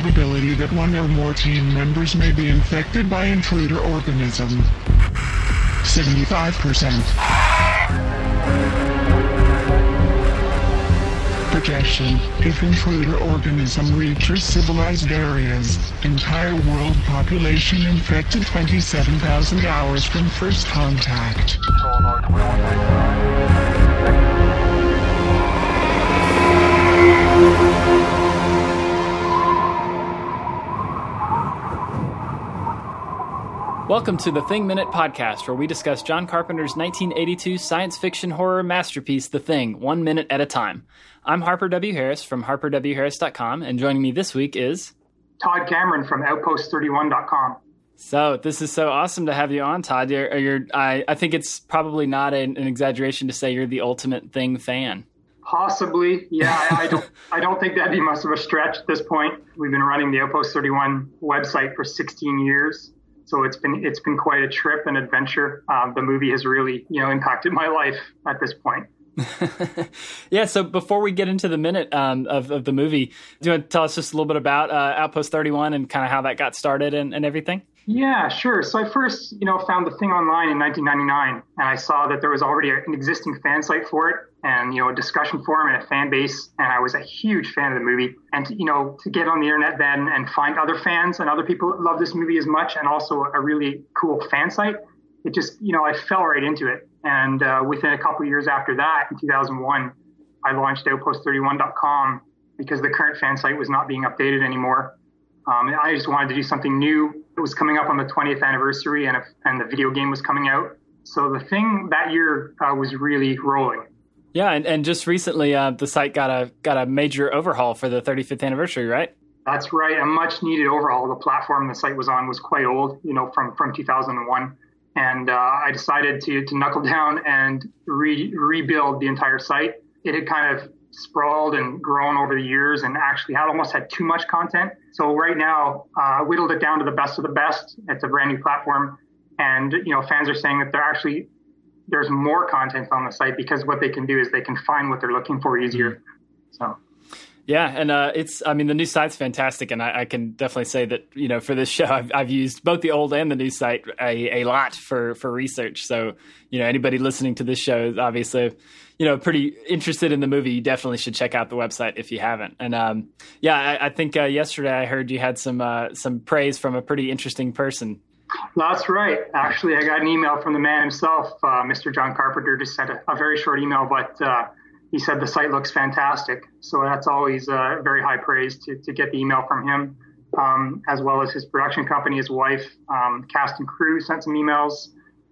probability that one or more team members may be infected by intruder organism. 75%. Projection. If intruder organism reaches civilized areas, entire world population infected 27,000 hours from first contact. Welcome to the Thing Minute podcast, where we discuss John Carpenter's 1982 science fiction horror masterpiece, The Thing, one minute at a time. I'm Harper W. Harris from harperwharris.com, and joining me this week is Todd Cameron from Outpost31.com. So this is so awesome to have you on, Todd. You're, you're I, I think it's probably not an, an exaggeration to say you're the ultimate Thing fan. Possibly, yeah. I, I, don't. I don't think that'd be much of a stretch at this point. We've been running the Outpost 31 website for 16 years, so it's been it's been quite a trip and adventure. Um, the movie has really you know impacted my life at this point. yeah. So before we get into the minute um, of, of the movie, do you want to tell us just a little bit about uh, Outpost 31 and kind of how that got started and, and everything? Yeah, sure. So I first, you know, found the thing online in 1999, and I saw that there was already an existing fan site for it, and you know, a discussion forum and a fan base, and I was a huge fan of the movie. And to, you know, to get on the internet then and find other fans and other people that love this movie as much, and also a really cool fan site, it just, you know, I fell right into it. And uh, within a couple years after that, in 2001, I launched Outpost31.com because the current fan site was not being updated anymore. Um, and I just wanted to do something new it was coming up on the 20th anniversary and, a, and the video game was coming out. So the thing that year uh, was really rolling. Yeah, and, and just recently uh, the site got a got a major overhaul for the 35th anniversary, right? That's right, a much needed overhaul. The platform the site was on was quite old, you know, from from 2001, and uh, I decided to to knuckle down and re- rebuild the entire site. It had kind of sprawled and grown over the years and actually had almost had too much content. So right now, uh, whittled it down to the best of the best. It's a brand new platform. And, you know, fans are saying that they're actually, there's more content on the site because what they can do is they can find what they're looking for easier. So. Yeah, and uh, it's I mean the new site's fantastic, and I, I, can definitely say that you know for this show I've, I've used both the old and the new site a, a lot for for research. So you know anybody listening to this show is obviously you know pretty interested in the movie. You definitely should check out the website if you haven't. And um, yeah, I, I think uh, yesterday I heard you had some uh, some praise from a pretty interesting person. That's right. Actually, I got an email from the man himself, uh, Mr. John Carpenter. Just sent a, a very short email, but uh, he said the site looks fantastic. So that's always uh, very high praise to, to get the email from him, um, as well as his production company, his wife, um, cast and crew sent some emails.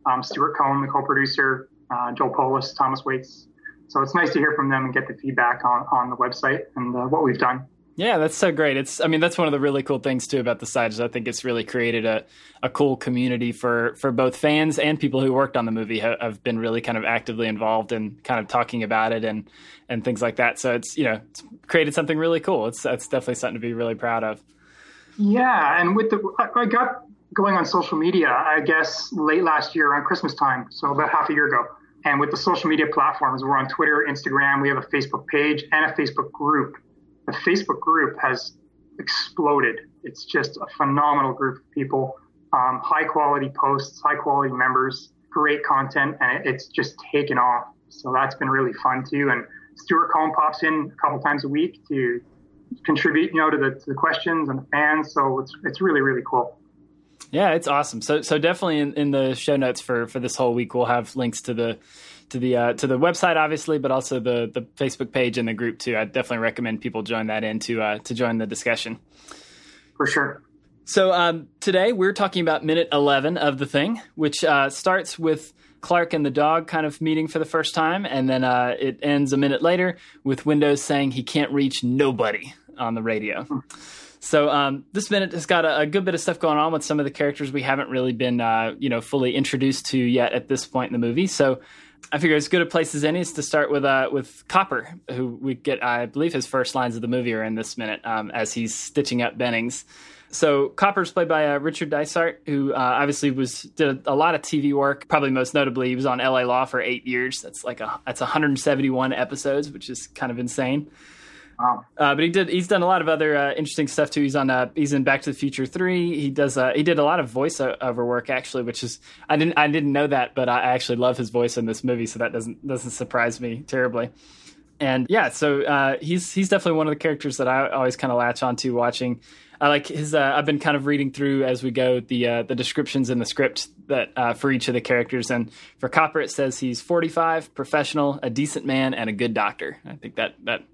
Um, Stuart Cohen, the co-producer, uh, Joel Polis, Thomas Waites. So it's nice to hear from them and get the feedback on, on the website and uh, what we've done. Yeah, that's so great. It's I mean that's one of the really cool things too about the site is I think it's really created a, a cool community for for both fans and people who worked on the movie have, have been really kind of actively involved in kind of talking about it and and things like that. So it's you know it's created something really cool. It's it's definitely something to be really proud of. Yeah, and with the I got going on social media I guess late last year around Christmas time, so about half a year ago. And with the social media platforms, we're on Twitter, Instagram, we have a Facebook page and a Facebook group the Facebook group has exploded. It's just a phenomenal group of people, um, high quality posts, high quality members, great content, and it's just taken off. So that's been really fun too. And Stuart Cohen pops in a couple times a week to contribute, you know, to the, to the questions and the fans. So it's it's really really cool. Yeah, it's awesome. So so definitely in, in the show notes for for this whole week, we'll have links to the to the uh, to the website, obviously, but also the the Facebook page and the group too. I definitely recommend people join that in to uh, to join the discussion. For sure. So um, today we're talking about minute eleven of the thing, which uh, starts with Clark and the dog kind of meeting for the first time, and then uh, it ends a minute later with Windows saying he can't reach nobody on the radio. Hmm. So um, this minute has got a, a, good bit of stuff going on with some of the characters we haven't really been, uh, you know, fully introduced to yet at this point in the movie. So I figure as good a place as any is to start with uh, with Copper, who we get, I believe, his first lines of the movie are in this minute um, as he's stitching up Bennings. So Copper's played by uh, Richard Dysart, who uh, obviously was did a, lot of TV work. Probably most notably, he was on LA Law for eight years. That's like a that's 171 episodes, which is kind of insane. Wow. Uh, but he did. He's done a lot of other uh, interesting stuff too. He's on. Uh, he's in Back to the Future Three. He does. Uh, he did a lot of voiceover work actually, which is I didn't. I didn't know that, but I actually love his voice in this movie, so that doesn't doesn't surprise me terribly. And yeah, so uh, he's he's definitely one of the characters that I always kind of latch onto watching. I like his. Uh, I've been kind of reading through as we go the the descriptions in the script that for each of the characters. And for Copper, it says he's 45, professional, a decent man, and a good doctor. I think that that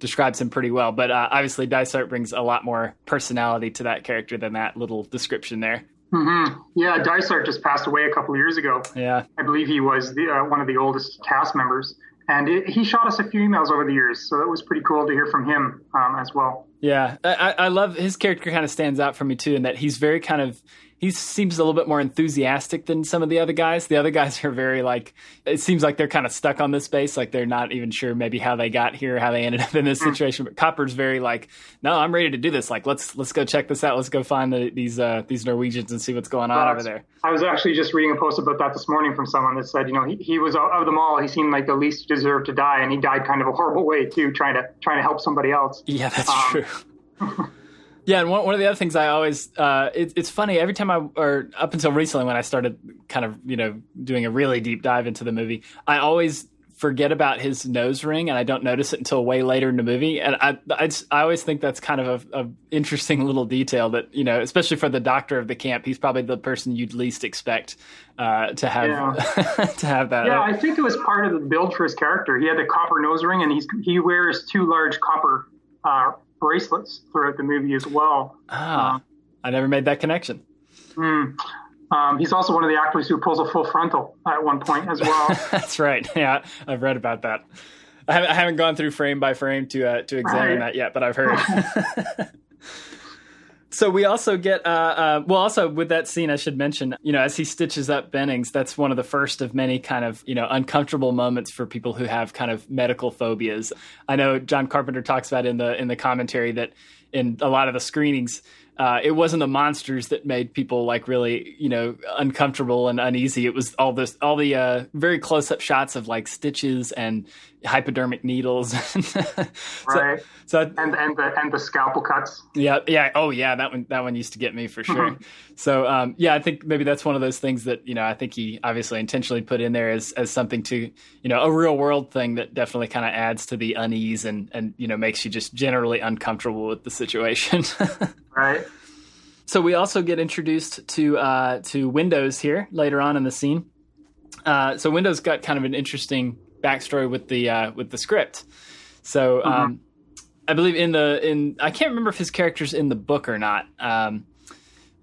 describes him pretty well. But uh, obviously, Dysart brings a lot more personality to that character than that little description there. Mm-hmm. Yeah, Dysart just passed away a couple years ago. Yeah, I believe he was the, uh, one of the oldest cast members. And it, he shot us a few emails over the years, so it was pretty cool to hear from him um, as well. Yeah, I, I love his character. Kind of stands out for me too, in that he's very kind of he seems a little bit more enthusiastic than some of the other guys. The other guys are very like it seems like they're kind of stuck on this base, like they're not even sure maybe how they got here, how they ended up in this hmm. situation. But Copper's very like, no, I'm ready to do this. Like let's let's go check this out. Let's go find the, these uh, these Norwegians and see what's going on over there. I was actually just reading a post about that this morning from someone that said, you know, he, he was of them all, he seemed like the least deserved to die, and he died kind of a horrible way too, trying to trying to help somebody else. Yeah, that's um, true. Yeah, and one, one of the other things I always uh, it, it's funny every time I or up until recently when I started kind of you know doing a really deep dive into the movie, I always forget about his nose ring and I don't notice it until way later in the movie. And I I, just, I always think that's kind of a, a, interesting little detail that you know, especially for the doctor of the camp, he's probably the person you'd least expect uh, to have yeah. to have that. Yeah, I think it was part of the build for his character. He had the copper nose ring, and he's he wears two large copper. Uh, bracelets throughout the movie as well. Ah, um, I never made that connection. Mm, um, he's also one of the actors who pulls a full frontal at one point as well. That's right. Yeah, I've read about that. I haven't, I haven't gone through frame by frame to uh, to examine right. that yet, but I've heard. So we also get, uh, uh, well, also with that scene, I should mention, you know, as he stitches up Bennings, that's one of the first of many kind of, you know, uncomfortable moments for people who have kind of medical phobias. I know John Carpenter talks about in the in the commentary that in a lot of the screenings, uh, it wasn't the monsters that made people like really you know uncomfortable and uneasy. It was all this all the uh, very close up shots of like stitches and hypodermic needles. so, right. So and and the and the scalpel cuts. Yeah. Yeah. Oh yeah. That one that one used to get me for sure. So um, yeah, I think maybe that's one of those things that you know I think he obviously intentionally put in there as as something to you know a real world thing that definitely kind of adds to the unease and and you know makes you just generally uncomfortable with the situation. right. So we also get introduced to uh, to Windows here later on in the scene. Uh, so Windows got kind of an interesting backstory with the uh, with the script. So um, mm-hmm. I believe in the in I can't remember if his character's in the book or not. Um,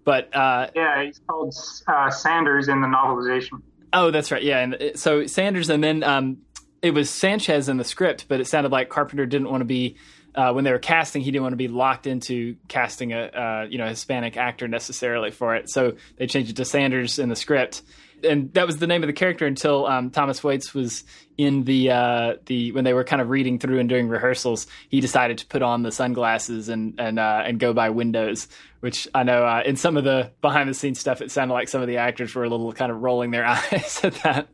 but uh, yeah, he's called uh, Sanders in the novelization. Oh, that's right. Yeah, and so Sanders, and then um, it was Sanchez in the script, but it sounded like Carpenter didn't want to be uh, when they were casting, he didn't want to be locked into casting a uh, you know Hispanic actor necessarily for it, so they changed it to Sanders in the script, and that was the name of the character until um, Thomas Waites was in the uh, the when they were kind of reading through and doing rehearsals. He decided to put on the sunglasses and and uh, and go by Windows, which I know uh, in some of the behind the scenes stuff, it sounded like some of the actors were a little kind of rolling their eyes at that.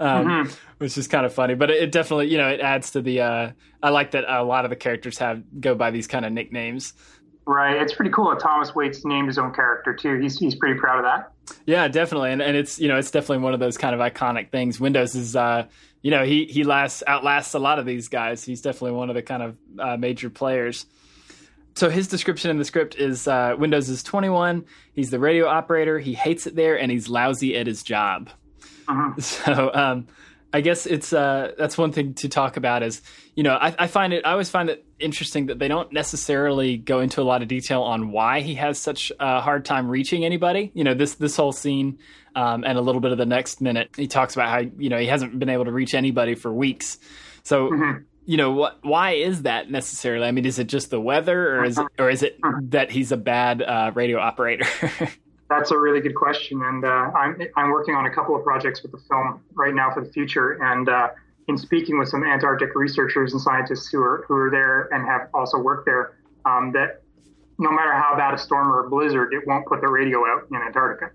Um, mm-hmm which is kind of funny. But it, definitely, you know, it adds to the. Uh, I like that a lot of the characters have go by these kind of nicknames. Right, it's pretty cool that Thomas Waites named his own character too. He's he's pretty proud of that. Yeah, definitely, and and it's you know it's definitely one of those kind of iconic things. Windows is uh you know he he lasts outlasts a lot of these guys. He's definitely one of the kind of uh, major players. So his description in the script is uh, Windows is 21. He's the radio operator. He hates it there, and he's lousy at his job. Uh-huh. So um, I guess it's uh, that's one thing to talk about is you know I, I, find it I always find it interesting that they don't necessarily go into a lot of detail on why he has such a hard time reaching anybody. You know this this whole scene um, and a little bit of the next minute he talks about how you know he hasn't been able to reach anybody for weeks. So. Mm-hmm. You know what? Why is that necessarily? I mean, is it just the weather, or is it, or is it that he's a bad uh, radio operator? That's a really good question, and uh, I'm I'm working on a couple of projects with the film right now for the future, and uh, in speaking with some Antarctic researchers and scientists who are who are there and have also worked there, um, that no matter how bad a storm or a blizzard, it won't put the radio out in Antarctica.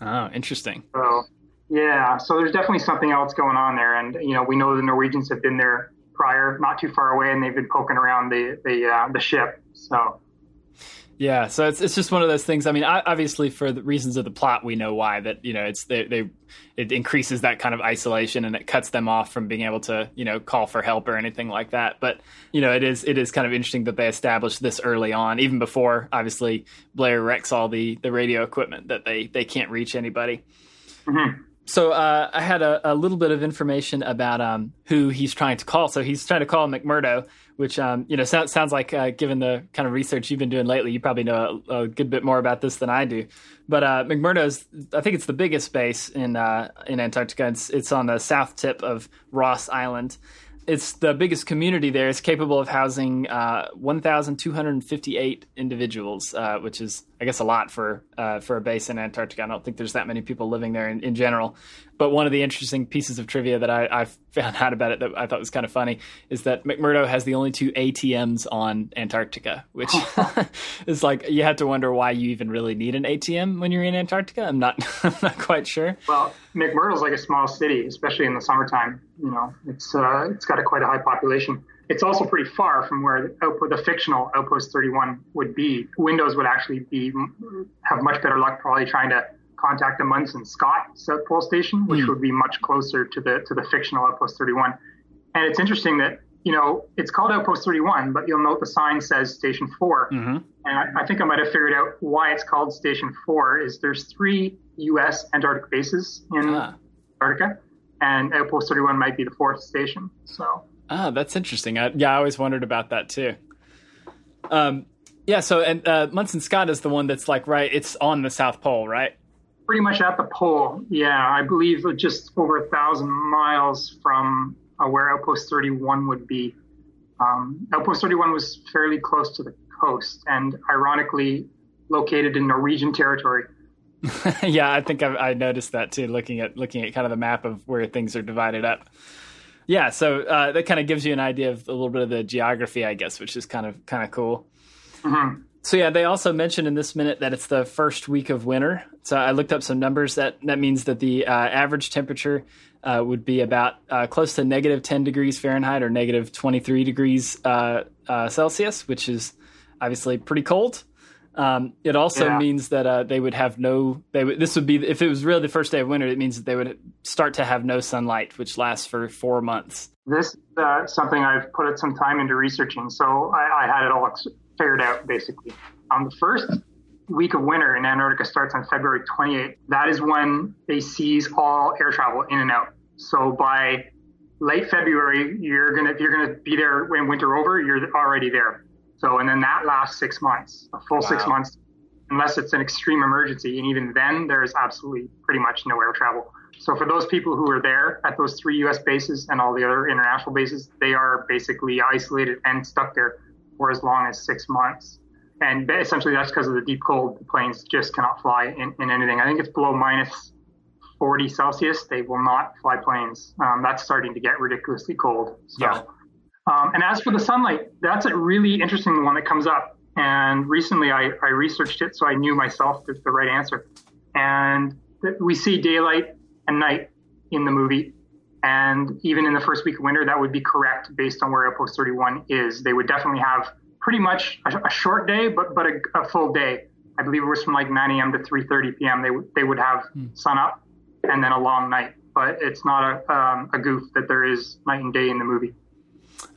Oh, interesting. So yeah, so there's definitely something else going on there, and you know we know the Norwegians have been there prior, not too far away, and they've been poking around the the uh, the ship. So yeah, so it's it's just one of those things. I mean, obviously for the reasons of the plot, we know why that you know it's they, they it increases that kind of isolation and it cuts them off from being able to you know call for help or anything like that. But you know, it is it is kind of interesting that they established this early on, even before obviously Blair wrecks all the the radio equipment that they they can't reach anybody. Mm-hmm so uh, I had a, a, little bit of information about um, who he's trying to call. So he's trying to call McMurdo, which um, you know sounds, sounds like, uh, given the kind of research you've been doing lately, you probably know a, a good bit more about this than I do. But uh, McMurdo's, I think it's the biggest base in uh, in Antarctica. It's, it's on the south tip of Ross Island, it's the biggest community there. It's capable of housing uh, 1,258 individuals, uh, which is, I guess, a lot for uh, for a base in Antarctica. I don't think there's that many people living there in, in general. But one of the interesting pieces of trivia that I, I, found out about it that I thought was kind of funny is that McMurdo has the only two ATMs on Antarctica, which is like you have to wonder why you even really need an ATM when you're in Antarctica. I'm not, I'm not quite sure. Well, McMurdo's like a small city, especially in the summertime. You know, it's uh, it's got a quite a high population. It's also pretty far from where the, outpost, the fictional Outpost 31 would be. Windows would actually be have much better luck probably trying to contact the Amundsen-Scott South Pole Station, which mm. would be much closer to the to the fictional Outpost 31. And it's interesting that you know it's called Outpost 31, but you'll note the sign says Station 4. Mm-hmm. And I, I, think I might have figured out why it's called Station 4. Is there's three U.S. Antarctic bases in ah. Antarctica, and Outpost 31 might be the fourth station. So. Ah, that's interesting. I, yeah, I always wondered about that too. Um, yeah, so and uh, Amundsen-Scott is the one that's like right. It's on the South Pole, right? pretty much at the pole. Yeah, I believe just over a thousand miles from uh, where Outpost 31 would be. Um, Outpost 31 was fairly close to the coast and ironically located in Norwegian territory. yeah, I think I've, I noticed that too, looking at looking at kind of the map of where things are divided up. Yeah, so uh, that kind of gives you an idea of a little bit of the geography, I guess, which is kind of kind of cool. Mm-hmm. So yeah, they also mentioned in this minute that it's the first week of winter. So I looked up some numbers. That that means that the uh, average temperature uh, would be about uh, close to negative 10 degrees Fahrenheit or negative 23 degrees uh, uh, Celsius, which is obviously pretty cold. Um, it also yeah. means that uh, they would have no. They would, this would be if it was really the first day of winter. It means that they would start to have no sunlight, which lasts for four months. This uh, something I've put some time into researching, so I, I had it all ex- figured out basically. On the first week of winter in Antarctica starts on February 28th. That is when they seize all air travel in and out. So by late February, you're gonna if you're gonna be there when winter over, you're already there. So and then that lasts six months, a full wow. six months, unless it's an extreme emergency, and even then there's absolutely pretty much no air travel. So for those people who are there at those three U.S. bases and all the other international bases, they are basically isolated and stuck there for as long as six months. And essentially, that's because of the deep cold. The planes just cannot fly in, in anything. I think it's below minus 40 Celsius. They will not fly planes. Um, that's starting to get ridiculously cold. So, yeah. Um, and as for the sunlight, that's a really interesting one that comes up. And recently, I, I researched it, so I knew myself the, the right answer. And we see daylight and night in the movie. And even in the first week of winter, that would be correct based on where Outpost 31 is. They would definitely have pretty much a, a short day, but but a, a, full day. I believe it was from like 9 a.m. to 3:30 p.m. They they would have hmm. sun up and then a long night. But it's not a um, a goof that there is night and day in the movie.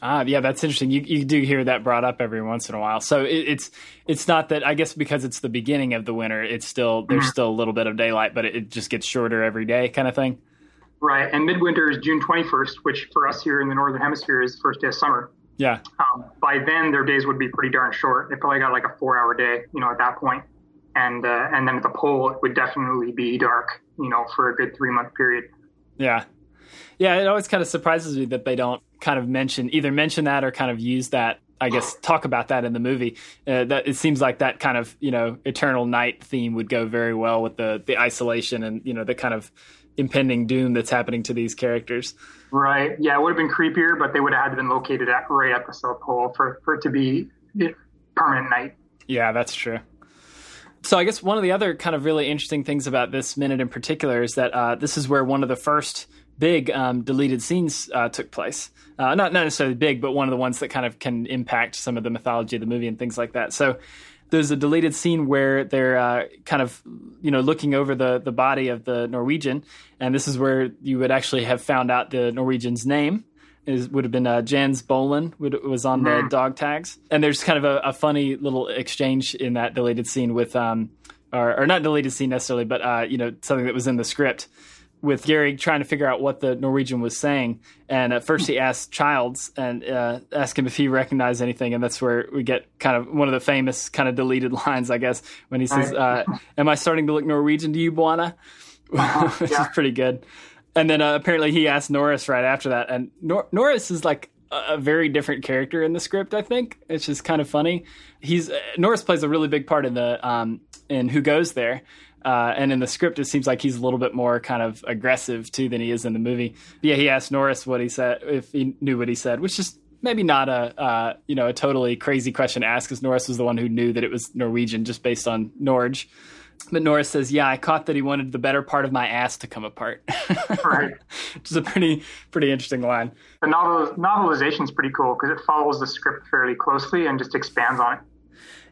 Ah, yeah, that's interesting. You you do hear that brought up every once in a while. So it, it's it's not that I guess because it's the beginning of the winter, it's still there's mm-hmm. still a little bit of daylight, but it, it just gets shorter every day, kind of thing. Right, and midwinter is June 21st, which for us here in the northern hemisphere is the first day of summer. Yeah. Um, by then, their days would be pretty darn short. They probably got like a four-hour day, you know, at that. And uh, and then at the pole, it would definitely be dark, you know, for a good three-month period. Yeah. Yeah, it always kind of surprises me that they don't kind of mention either mention that or kind of use that. I guess talk about that in the movie. Uh, that it seems like that kind of you know eternal night theme would go very well with the the isolation and you know the kind of impending doom that's happening to these characters. Right. Yeah, it would have been creepier, but they would have had to been located at right at the South Pole for, for it to be permanent night. Yeah, that's true. So I guess one of the other kind of really interesting things about this minute in particular is that uh, this is where one of the first big um, deleted scenes uh, took place. Uh, not not necessarily big, but one of the ones that kind of can impact some of the mythology of the movie and things like that. So there's a deleted scene where they're uh, kind of you know looking over the the body of the Norwegian, and this is where you would actually have found out the Norwegian's name. Is, would have been uh, Jens Bolen would, was on the Mhm. dog tags, and there's kind of a, a funny little exchange in that deleted scene with, um, or, or not deleted scene necessarily, but uh, you know something that was in the script with Gary trying to figure out what the Norwegian was saying. And at first he asked Childs and uh, asked him if he recognized anything. And that's where we get kind of one of the famous kind of deleted lines, I guess, when he says, uh, Am I starting to look Norwegian to you, Bwana? Which yeah. is pretty good. And then uh, apparently he asked Norris right after that. And Nor- Norris is like a, a very different character in the script, I think. It's just kind of funny. He's uh, Norris plays a really big part in the um, in Who Goes There. Uh, and in the script, it seems like he's a little bit more kind of aggressive too than he is in the movie. But yeah, he asked Norris what he said if he knew what he said, which is maybe not a uh, you know a totally crazy question to ask, because Norris was the one who knew that it was Norwegian just based on Norge. But Norris says, "Yeah, I caught that he wanted the better part of my ass to come apart," Right. which is a pretty pretty interesting line. The novel novelization is pretty cool because it follows the script fairly closely and just expands on it.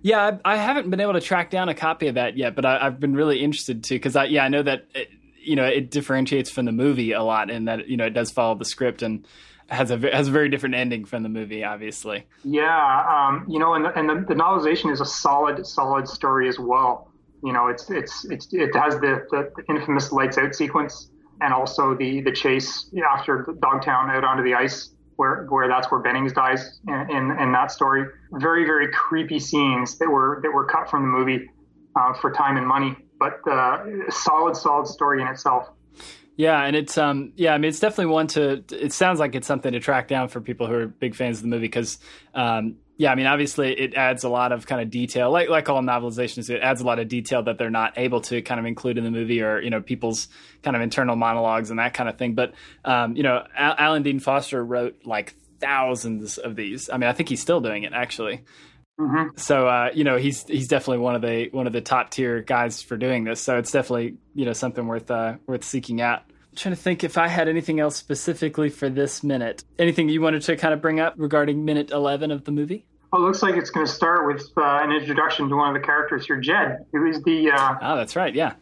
Yeah, I, I haven't been able to track down a copy of that yet, but I, I've been really interested to because I yeah I know that it, you know it differentiates from the movie a lot in that you know it does follow the script and has a has a very different ending from the movie, obviously. Yeah, um, you know, and, the, and the, the novelization is a solid, solid story as well. You know, it's it's it's it has the, the, the infamous lights out sequence, and also the the chase after Dogtown out onto the ice, where where that's where Bennings dies in, in in that story. Very very creepy scenes that were that were cut from the movie uh, for time and money, but uh, solid, solid story in itself. Yeah, and it's um yeah, I mean it's definitely one to. It sounds like it's something to track down for people who are big fans of the movie because um yeah, I mean obviously it adds a lot of kind of detail, like like all novelizations, it adds a lot of detail that they're not able to kind of include in the movie or you know people's kind of internal monologues and that kind of thing. But um you know Al- Alan Dean Foster wrote like thousands of these. I mean I think he's still doing it actually. hmm So uh, you know he's he's definitely one of the one of the top tier guys for doing this. So it's definitely you know something worth uh, worth seeking out. I'm trying to think if I had anything else specifically for this minute. Anything you wanted to kind of bring up regarding minute eleven of the movie? Well, it looks like it's going to start with uh, an introduction to one of the characters here, Jed, who is the uh, Oh, that's right. Yeah.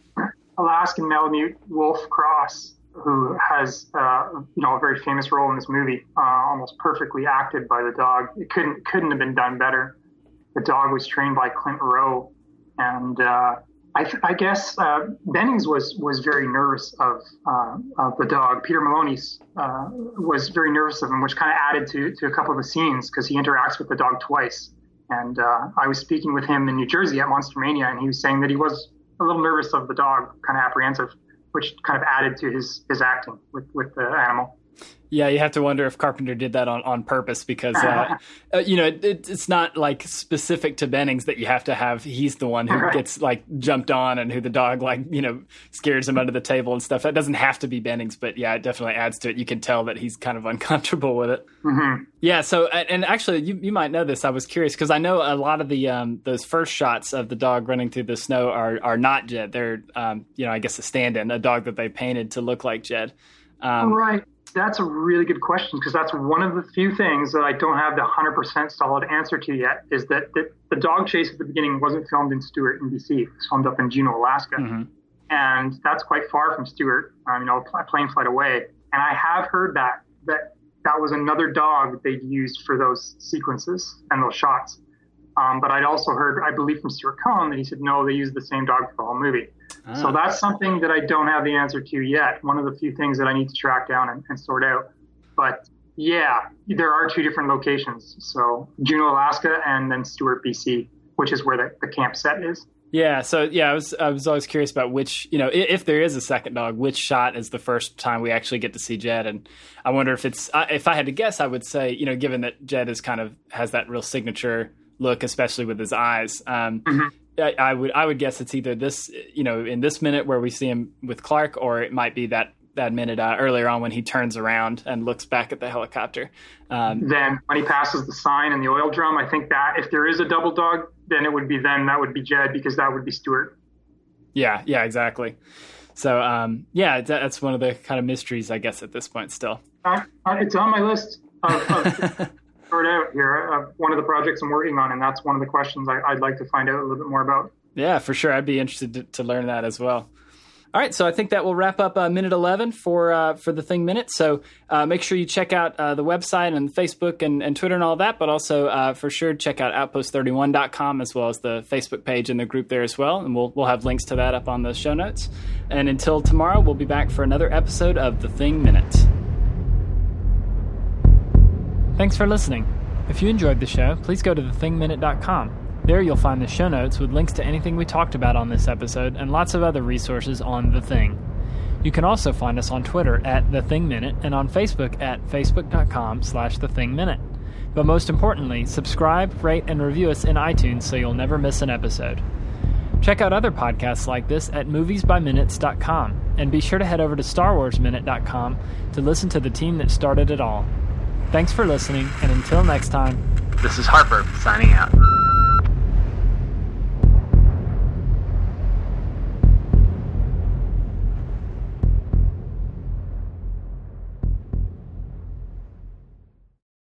Alaskan Malamute Wolf Cross, who has uh, you know a very famous role in this movie, uh, almost perfectly acted by the dog. It couldn't couldn't have been done better. The dog was trained by Clint Rowe, and uh, I, th- I guess uh, Bennings was was very nervous of uh, of the dog. Peter Maloney's uh, was very nervous of him, which kind of added to to a couple of the scenes because he interacts with the dog twice. And uh, I was speaking with him in New Jersey at Monster Mania, and he was saying that he was a little nervous of the dog, kind of apprehensive, which kind of added to his his acting with with the animal. Yeah, you have to wonder if Carpenter did that on, on purpose because, uh, uh, you know, it, it's not like specific to Bennings that you have to have. He's the one who gets like jumped on and who the dog like, you know, scares him under the table and stuff. That doesn't have to be Bennings, but yeah, it definitely adds to it. You can tell that he's kind of uncomfortable with it. hmm Yeah. So, and actually, you, you might know this. I was curious because I know a lot of the um, those first shots of the dog running through the snow are are not Jed. They're um, you know, I guess a stand-in, a dog that they painted to look like Jed. Um, right. That's a really good question because that's one of the few things that I don't have the 100% solid answer to yet is that the, the dog chase at the beginning wasn't filmed in Stewart in BC. It was filmed up in Juneau, Alaska. mhm. And that's quite far from Stewart, um, you know, a plane flight away. And I have heard that, that that was another dog they used for those sequences and those shots. Um, but I'd also heard, I believe from Stuart Cohen, that he said, no, they used the same dog for the whole movie. So Ah. that's something that I don't have the answer to yet. One of the few things that I need to track down and, and sort out. But yeah, there are two different locations. So Juneau, Alaska, and then Stewart, BC, which is where the, the camp set is. Yeah, so yeah, I was I was always curious about which you know i- if there is a second dog, which shot is the first time we actually get to see Jed, and I wonder if it's if I had to guess, I would say you know given that Jed is kind of has that real signature look, especially with his eyes. Um, Mhm. I, I would I would guess it's either this you know in this minute where we see him with Clark, or it might be that that minute uh, earlier on when he turns around and looks back at the helicopter. Um, Then when he passes the sign and the oil drum, I think that if there is a double dog, then it would be then that would be Jed because that would be Stewart. Yeah, yeah, exactly. So um, yeah, that's one of the kind of mysteries, I guess, at this point still. Uh, it's on my list of, of start out here. Uh, one of the projects I'm working on, and that's one of the questions I, would like to find out a little bit more about. Yeah, for sure. I'd be interested to, to learn that as well. All right, so I think that will wrap up uh, minute 11 for uh, for the thing minute. So uh, make sure you check out uh, the website and Facebook and, and, Twitter and all that, but also uh, for sure check out outpost31.com as well as the Facebook page and the group there as well. And we'll, we'll have links to that up on the show notes. And until tomorrow, we'll be back for another episode of The Thing Minute. Thanks for listening. If you enjoyed the show, please go to thethingminute.com. There you'll find the show notes with links to anything we talked about on this episode and lots of other resources on The Thing. You can also find us on Twitter at The Thing Minute and on Facebook at facebook.com slash The Thing Minute. But most importantly, subscribe, rate, and review us in iTunes so you'll never miss an episode. Check out other podcasts like this at moviesbyminutes.com and be sure to head over to starwarsminute.com to listen to the team that started it all. Thanks for listening, and until next time, this is Harper signing out.